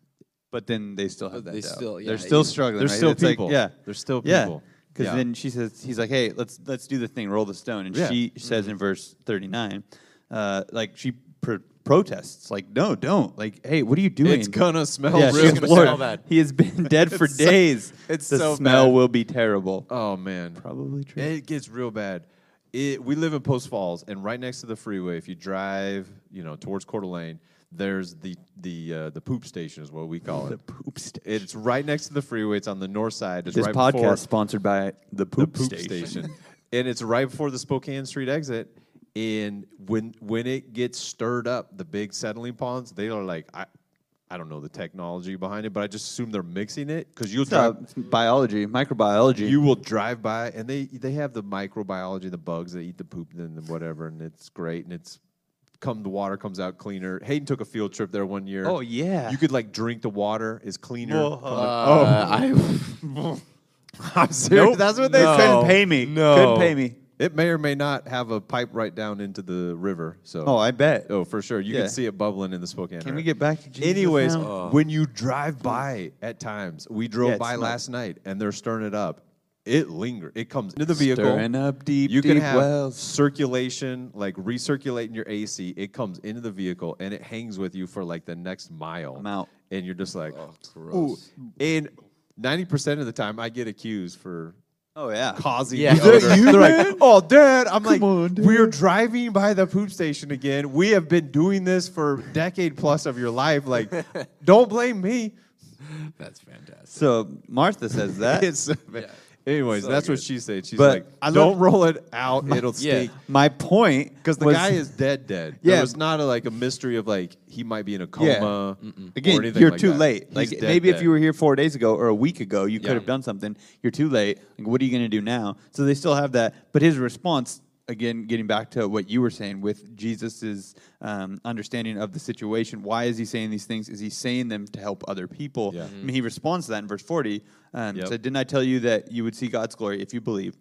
But then they still have that. they doubt. still- yeah, they're still you- struggling. There's right? still It's like, people. yeah, There's still yeah. Because Yeah. then she says, he's like, hey, let's let's do the thing, roll the stone, and Yeah. she says in verse thirty nine, uh, like she pr- protests, like, no, don't, like, hey, what are you doing? it's gonna smell yeah, real gonna "Lord, smell bad." He has been [laughs] dead for It's so- days. it's the so smell bad. will be terrible. Oh man. Probably true. It gets real bad. It, we live in Post Falls, and right next to the freeway, if you drive, you know, towards Coeur d'Alene, there's the the uh, the poop station, is what we call the it. poop station. It's right next to the freeway. It's on the north side. It's This right podcast before sponsored by the the poop, station. station, [laughs] and it's right before the Spokane Street exit. And when when it gets stirred up, the big settling ponds, they are like I. I don't know the technology behind it, but I just assume they're mixing it because you'll It's, uh, drive. biology, microbiology. You will drive by, and they they have the microbiology, the bugs that eat the poop and the whatever, and it's great. And it's come the water comes out cleaner. Hayden took a field trip there one year. oh yeah. you could like drink the water is cleaner. Whoa. Come Uh, I [laughs] I'm serious. Nope. That's what they No. said. Couldn't pay me. No, Couldn't pay me. It may or may not have a pipe right down into the river. So oh, I bet. oh for sure, you Yeah. can see it bubbling in the Spokane. Can River. we get back to Jesus Anyways, now? when you drive by at times, we drove Yeah, by last night and they're stirring it up. It lingers. It comes into the vehicle. Stirring up deep, you can deep have wells. circulation, like recirculating your AC. It comes into the vehicle and it hangs with you for like the next mile. I'm out. And you're just like, Oh, ooh. And ninety percent of the time, I get accused for Oh yeah. causing Yeah. the Is that odor. you, [laughs] They're man? like, "Oh, Dad!" I'm like, on, dude. "We're driving by the poop station again. We have been doing this for decade plus of your life. Like, [laughs] don't blame me." that's fantastic. So Martha says that. [laughs] It's, anyways, So that's what good. she said. She's But like, I "Don't roll it out; it'll Yeah. stink." My point Because the was- guy is dead, dead. Yeah. Yeah, it's not a, like a mystery of like he might be in a coma. Yeah. or Again, anything you're like too that. late. He's Like dead, maybe if dead. you were here four days ago or a week ago, you could Yeah. have done something. You're too late. Like, what are you going to do now? So they still have that. But his response, again, getting back to what you were saying with Jesus's um, understanding of the situation. Why is he saying these things? Is he saying them to help other people? Yeah. I mean, he responds to that in verse 40. Um, Yep. Said, "Didn't I tell you that you would see God's glory if you believe?"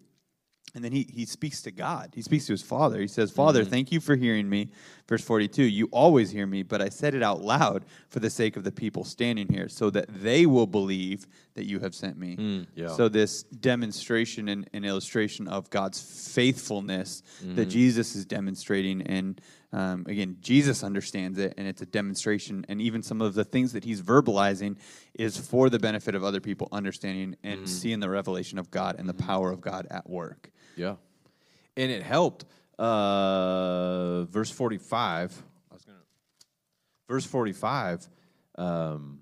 And then he, he speaks to God. He speaks to his father. He says, Father, thank you for hearing me. Verse 42, you always hear me, but I said it out loud for the sake of the people standing here, so that they will believe that you have sent me. Mm, yeah. So, this demonstration and, and illustration of God's faithfulness that mm-hmm. Jesus is demonstrating. And um, again, Jesus understands it, and it's a demonstration. And even some of the things that he's verbalizing is for the benefit of other people understanding and mm-hmm. seeing the revelation of God and the mm-hmm. power of God at work. Yeah. And it helped. Uh, verse 45. I was gonna, verse 45. Um,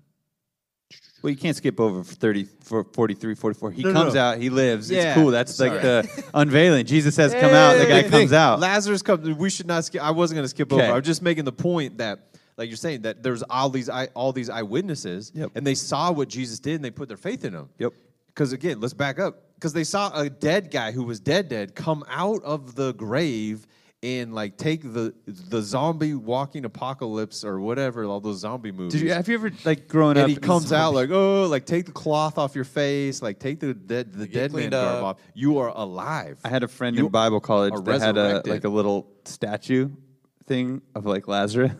Well, you can't skip over for 30, for 43, 44. He No, comes no. out, he lives. Yeah, It's cool. That's like the [laughs] unveiling. Jesus says, come out. The guy comes out. Lazarus comes. We should not skip. I wasn't going to skip Okay. over. I was just making the point that, like you're saying, that there's all these all these eyewitnesses, Yep. and they saw what Jesus did, and they put their faith in him. Yep. Because again, let's back up. Because they saw a dead guy who was dead, dead, come out of the grave and like take the the zombie walking apocalypse or whatever, all those zombie movies. Did you, have you ever, like, growing up? and he comes out like, oh, like take the cloth off your face, like take the dead the get dead man garb off. You are alive. I had a friend You in Bible college that had a like a little statue thing of like Lazarus.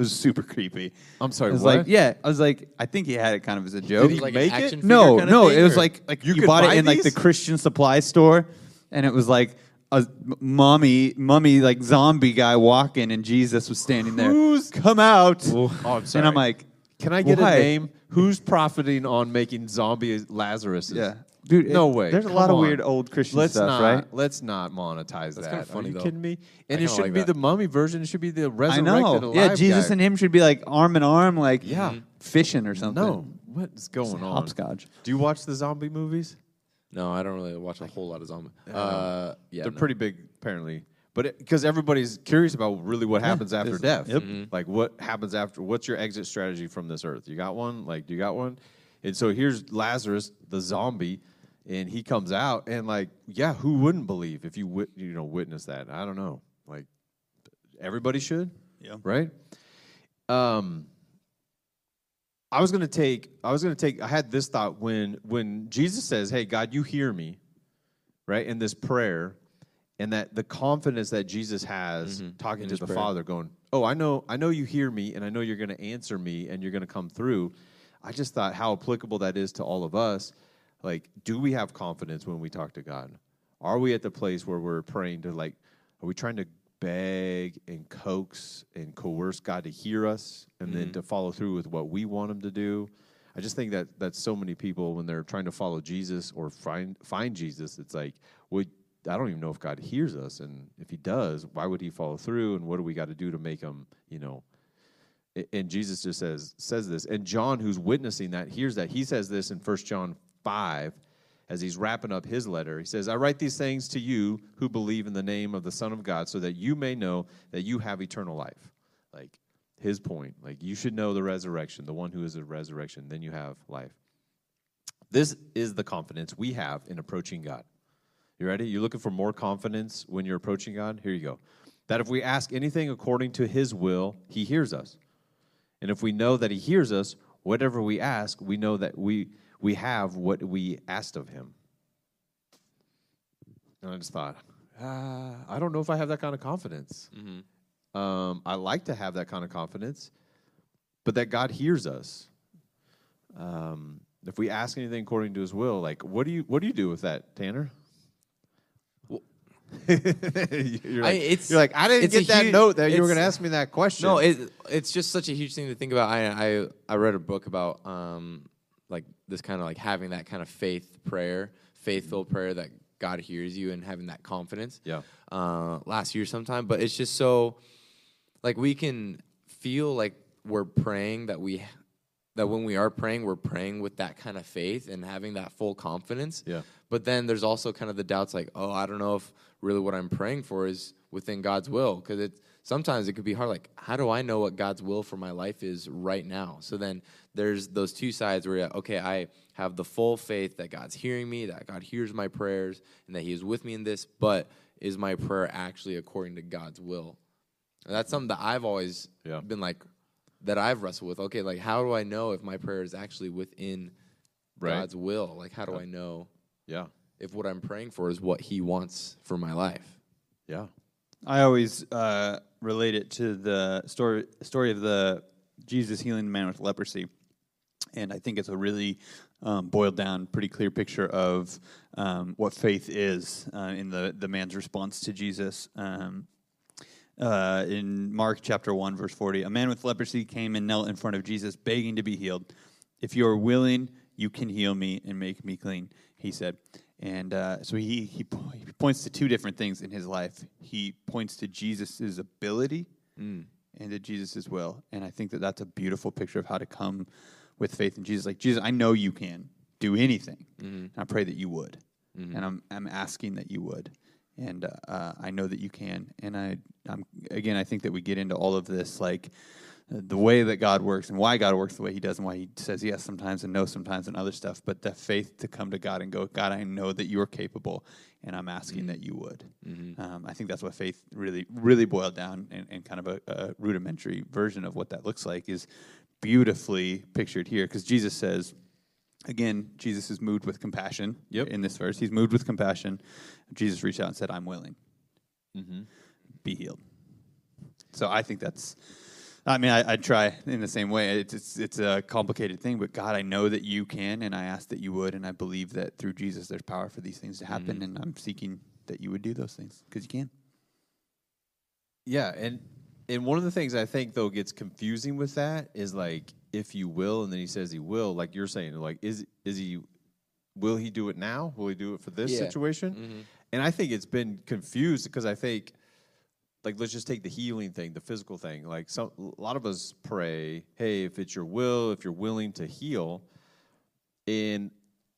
It was super creepy. I'm sorry, I was what? like, yeah, I was like, I think he had it kind of as a joke. Did he like make an it? no, kind of no, thing, it was like like You you, bought it in like the? Christian supply store, and it was like a mommy, mummy, like zombie guy walking, and Jesus was standing there. Who's- come out? Oh, I'm sorry. And I'm like, Can I get why? a name? Who's profiting on making zombie Lazarus? Yeah, dude. No it- way. There's a Come lot of weird old Christian Let's stuff, not, right? Let's not monetize That's that. kinda funny, Are you though. kidding me? I And it shouldn't like be that. the mummy version. It should be the resurrected I know. alive Yeah, Jesus guy. and him should be like arm in arm, like Yeah. fishing or something. No, what is going on? hopscotch. Do you watch the zombie movies? No, I don't really watch a whole lot of zombie. Uh, yeah, They're no. pretty big, apparently. But because everybody's curious about really what happens after It's- death. yep. Mm-hmm. Like what happens after? What's your exit strategy from this earth? You got one? Like, do you got one? And so here's Lazarus, the zombie, and he comes out, and like, yeah, who wouldn't believe if you wit- you know witness that? I don't know. Like, everybody should. Yeah. Right. Um. I was gonna take. I was gonna take. I had this thought when when Jesus says, "Hey, God, you hear me," right? In this prayer, and that the confidence that Jesus has talking In to the prayer. Father, going, "Oh, I know, I know you hear me, and I know you're going to answer me, and you're going to come through." I just thought how applicable that is to all of us. Like, do we have confidence when we talk to God? Are we at the place where we're praying to like? Are we trying to beg and coax and coerce God to hear us, and then mm-hmm. to follow through with what we want Him to do? I just think that that so many people when they're trying to follow Jesus or find find Jesus, it's like, would I don't even know if God hears us, and if He does, why would He follow through, and what do we got to do to make Him, you know? And Jesus just says says this, and John, who's witnessing that, hears that. He says this in 1 John five, as he's wrapping up his letter. He says, "I write these things to you who believe in the name of the Son of God, so that you may know that you have eternal life." Like his point, like you should know the resurrection, the one who is a resurrection, then you have life. This is the confidence we have in approaching God. You ready? You're looking for more confidence when you're approaching God? Here you go. That if we ask anything according to his will, he hears us. And if we know that he hears us, whatever we ask, we know that we we have what we asked of him. And I just thought, ah, I don't know if I have that kind of confidence. Um, I like to have that kind of confidence, but that God hears us. Um, if we ask anything according to His will, like what do you what do you do with that, Tanner? [laughs] you're, like, I- it's- you're like I didn't get that huge- note that you were going to ask me that question. No, it, it's just such a huge thing to think about. I I, I read a book about um this kind of like having that kind of faith prayer, faithful prayer that God hears you and having that confidence. Yeah. Uh, last year sometime, but it's just so like we can feel like we're praying that we that when we are praying, we're praying with that kind of faith and having that full confidence. Yeah. But then there's also kind of the doubts like, oh, I don't know if really what I'm praying for is within God's will. Because it sometimes it could be hard. Like, how do I know what God's will for my life is right now? So then there's those two sides where, you're, okay, I have the full faith that God's hearing me, that God hears my prayers, and that He is with me in this. But is my prayer actually according to God's will? And that's something that I've always Yeah. been like, that I've wrestled with. Okay, like how do I know if my prayer is actually within Right. God's will? Like how do I know yeah, if what I'm praying for is what He wants for my life? yeah, I always uh, relate it to the story story of the Jesus healing the man with leprosy, and I think it's a really um, boiled down, pretty clear picture of um, what faith is uh, in the the man's response to Jesus. Um, uh, in Mark chapter 1, verse 40, a man with leprosy came and knelt in front of Jesus, begging to be healed. If you are willing, you can heal me and make me clean, he said. And uh, so he, he, he points to two different things in his life. He points to Jesus' ability and to Jesus' will. And I think that that's a beautiful picture of how to come with faith in Jesus. Like Jesus, I know you can do anything. Mm-hmm. And I pray that you would, and I'm I'm asking that you would, and uh, uh, I know that you can. And I I'm again, I think that we get into all of this like the way that God works and why God works the way He does and why He says yes sometimes and no sometimes and other stuff. But the faith to come to God and go, God, I know that you are capable, and I'm asking that you would. Um, I think that's what faith really, really boiled down and, and kind of a, a rudimentary version of what that looks like is beautifully pictured here because Jesus says. Again, Jesus is moved with compassion Yep. in this verse. He's moved with compassion. Jesus reached out and said, I'm willing. Mm-hmm. Be healed. So I think that's. I mean, I, I try in the same way. It's, it's it's a complicated thing, but God, I know that you can, and I ask that you would, and I believe that through Jesus, there's power for these things to mm-hmm. happen, and I'm seeking that you would do those things because you can. Yeah, and and one of the things I think though gets confusing with that is like if you will, and then he says he will, like you're saying, like is is he will he do it now? Will he do it for this Yeah. situation? Mm-hmm. And I think it's been confused because I think like let's just take the healing thing, the physical thing. Like some a lot of us pray, hey, if it's your will, if you're willing to heal, and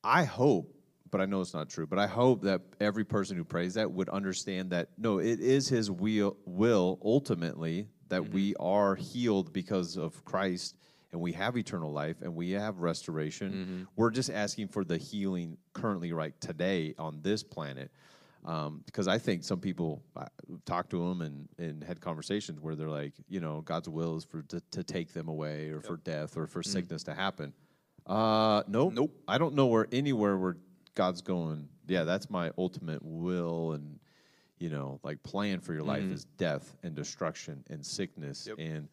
I hope, but I know it's not true, but I hope that every person who prays that would understand that no, it is his will, will ultimately that we mm-hmm. are healed because of Christ and we have eternal life and we have restoration. Mm-hmm. We're just asking for the healing currently, right today on this planet. Um, because I think some people I talk to them and, and had conversations where they're like, you know, God's will is for to, to take them away or for death or for sickness to happen. Uh, nope. Nope. I don't know where anywhere where God's going. Yeah, that's my ultimate will and you know, like plan for your life is death and destruction and sickness and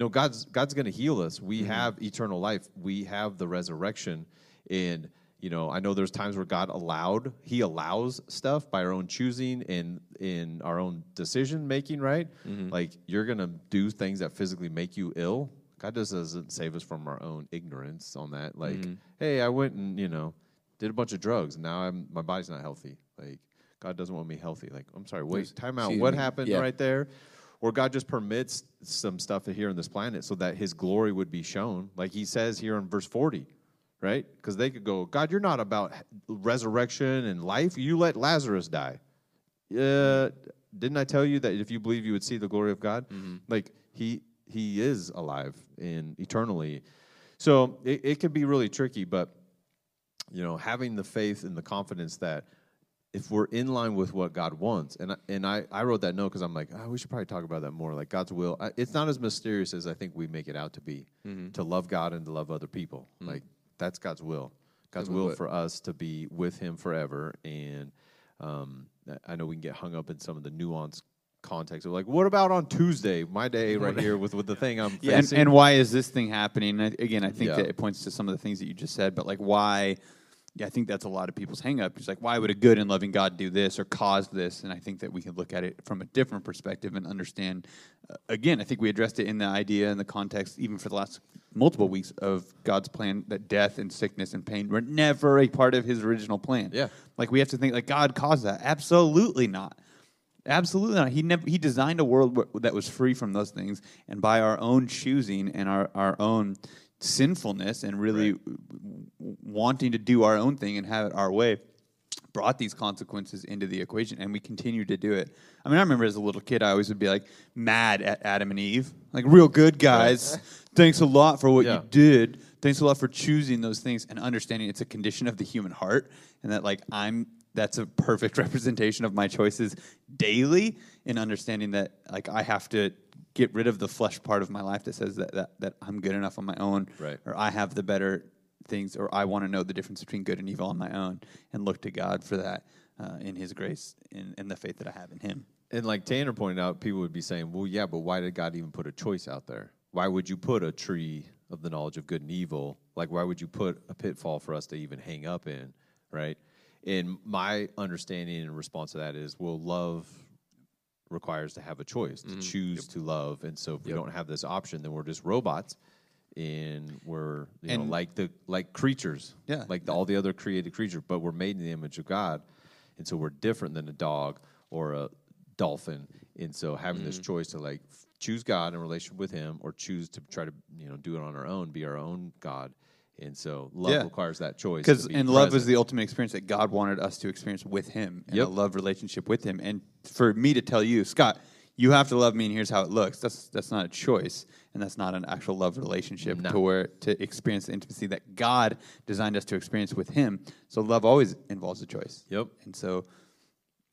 no, God's God's going to heal us. We have eternal life. We have the resurrection, and you know, I know there's times where God allowed, He allows stuff by our own choosing and in our own decision making. Right, like you're going to do things that physically make you ill. God just doesn't save us from our own ignorance on that. Like, hey, I went and you know did a bunch of drugs, and now I'm my body's not healthy. Like, God doesn't want me healthy. Like, I'm sorry, wait, time out. What me. happened Yeah. right there? Or God just permits some stuff here on this planet so that His glory would be shown, like He says here in verse 40, right? Because they could go, God, you're not about resurrection and life. You let Lazarus die. Uh, didn't I tell you that if you believe, you would see the glory of God? Mm-hmm. Like He He is alive and eternally. So it, it can be really tricky, but you know, having the faith and the confidence that if we're in line with what God wants, and I, and I, I wrote that note because I'm like, oh, we should probably talk about that more. Like God's will, I, it's not as mysterious as I think we make it out to be. Mm-hmm. To love God and to love other people, mm. like that's God's will. God's will for us to be with Him forever. And um, I- know we can get hung up in some of the nuanced context of like, what about on Tuesday, my day [laughs] right here with with the thing I'm Yeah, and, and why is this thing happening? And I- again, I think Yeah. that it points to some of the things that you just said, but like why? Yeah, I think that's a lot of people's hang up. It's like, why would a good and loving God do this or cause this? And I think that we can look at it from a different perspective and understand. Uh, again, I think we addressed it in the idea and the context, even for the last multiple weeks, of God's plan that death and sickness and pain were never a part of His original plan. Yeah. like we have to think like God caused that. Absolutely not. Absolutely not. He never. He designed a world wh- that was free from those things, and by our own choosing and our our own sinfulness and really w- wanting to do our own thing and have it our way, brought these consequences into the equation, and we continue to do it. I mean, I remember as a little kid, I always would be like mad at Adam and Eve, like real good guys. [laughs] Thanks a lot for what Yeah. you did. Thanks a lot for choosing those things and understanding it's a condition of the human heart, and that like I'm that's a perfect [laughs] representation of my choices daily in understanding that like I have to get rid of the flesh part of my life that says that that, that I'm good enough on my own Right. or I have the better things or I want to know the difference between good and evil on my own and look to God for that uh, in his grace and, and the faith that I have in him. And like Tanner pointed out, people would be saying, well, yeah, but why did God even put a choice out there? Why would you put a tree of the knowledge of good and evil? Like, why would you put a pitfall for us to even hang up in, right? And my understanding and response to that is, well, love requires to have a choice, to mm-hmm. choose to love. And so if we don't have this option, then we're just robots. And we're you know like the like creatures, Yeah. like the, all the other created creatures, but we're made in the image of God, and so we're different than a dog or a dolphin. And so having this mm. choice to like f- choose God in relation with Him, or choose to try to you know do it on our own, be our own God, And so love Yeah. requires that choice. Because and love is the ultimate experience that God wanted us to experience with Him, and Yep. a love relationship with Him. And for me to tell you, Scott, you have to love me, and here's how it looks. That's that's not a choice, and that's not an actual love relationship No. to where to experience the intimacy that God designed us to experience with Him. So love always involves a choice. Yep. And so,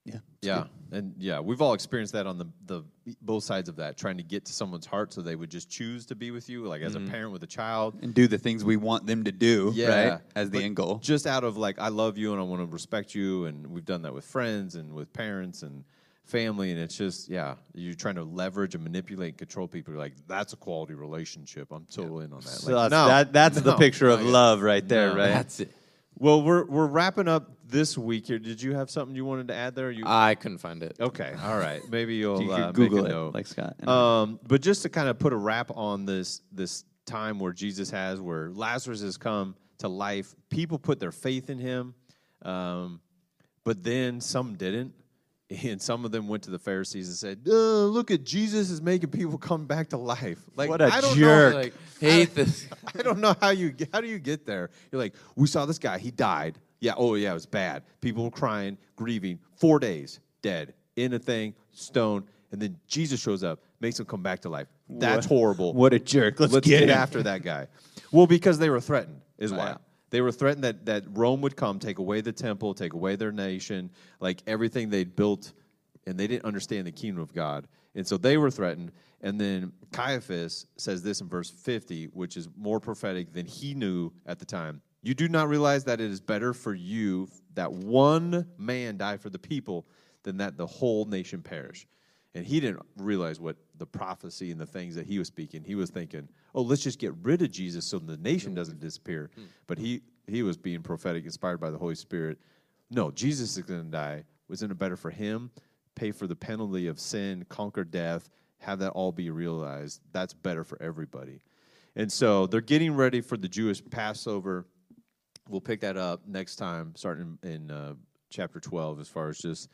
yeah, Yeah, good. and yeah, we've all experienced that on the the both sides of that, trying to get to someone's heart so they would just choose to be with you, like as a mm-hmm. parent with a child. and do the things we want them to do, Yeah, right? As the but end goal. Just out of like, I love you and I want to respect you, and we've done that with friends and with parents and family, and it's just yeah, you're trying to leverage and manipulate and control people. You're like, that's a quality relationship. I'm totally in on that. So Like, that's, no, that, that's [laughs] the no, picture of love right there, No. right? That's it. Well, we're we're wrapping up this week here. Did you have something you wanted to add there? You I couldn't find it. okay? All right, [laughs] maybe you'll you uh, Google make a it, note. like Scott. Um, but just to kind of put a wrap on this this time where Jesus has, where Lazarus has come to life, people put their faith in him, um, but then some didn't, and some of them went to the Pharisees and said, "Uh, "Look at Jesus is making people come back to life." Like What a I don't jerk. Know, Like hate this. [laughs] I don't know how you how do you get there. You're like, we saw this guy, he died. Yeah, oh yeah, it was bad. People were crying, grieving. Four days, dead in a thing, stone, and then Jesus shows up, makes him come back to life. That's What- horrible. What a jerk. Let's, Let's get, get after that guy. Well, because they were threatened, is why. Yeah. They were threatened that, that Rome would come, take away the temple, take away their nation, like everything they'd built, and they didn't understand the kingdom of God. And so they were threatened. And then Caiaphas says this in verse 50, which is more prophetic than he knew at the time. You do not realize that it is better for you that one man die for the people than that the whole nation perish. And he didn't realize what the prophecy and the things that he was speaking. He was thinking, "Oh, let's just get rid of Jesus so the nation doesn't disappear." But he he was being prophetic, inspired by the Holy Spirit. No, Jesus is going to die. Wasn't it better for him pay for the penalty of sin, conquer death, have that all be realized? That's better for everybody. And so they're getting ready for the Jewish Passover. We'll pick that up next time, starting in uh, chapter 12, as far as just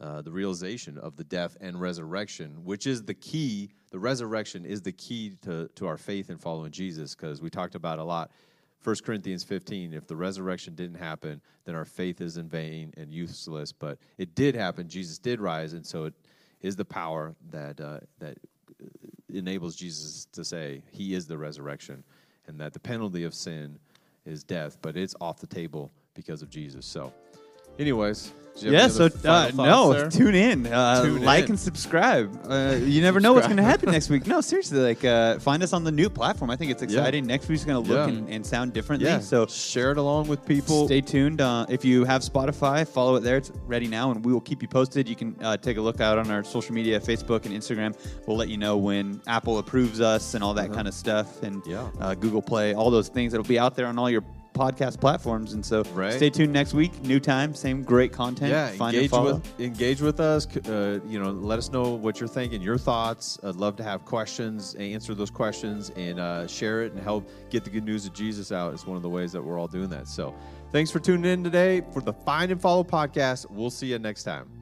uh, the realization of the death and resurrection, which is the key. The resurrection is the key to, to our faith in following Jesus, because we talked about a lot. 1 Corinthians 15, if the resurrection didn't happen, then our faith is in vain and useless. But it did happen. Jesus did rise, and so it is the power that, uh, that enables Jesus to say he is the resurrection and that the penalty of sin is death, but it's off the table because of Jesus. So, anyways, do you have Yeah, so uh, no, tune in, uh, Tune like in. and subscribe. Uh, you never know what's going to happen next week. No, seriously, like uh, find us on the new platform. I think it's Yeah. exciting. Next week's going to look Yeah. and, and sound differently. yeah. So share it along with people. stay tuned. Uh, if you have Spotify, follow it there. It's ready now, and we will keep you posted. You can uh, take a look out on our social media, Facebook and Instagram. We'll let you know when Apple approves us and all that kind of stuff, and Uh-huh. Yeah. uh, Google Play, all those things. It'll be out there on all your podcast platforms. And so Right. stay tuned next week. New time, same great content. yeah, Find engage follow. with engage with us. Uh, you know, let us know what you're thinking, your thoughts. I'd love to have questions, answer those questions, and uh, share it and help get the good news of Jesus out. It's one of the ways that we're all doing that. So, thanks for tuning in today for the Find and Follow podcast. We'll see you next time.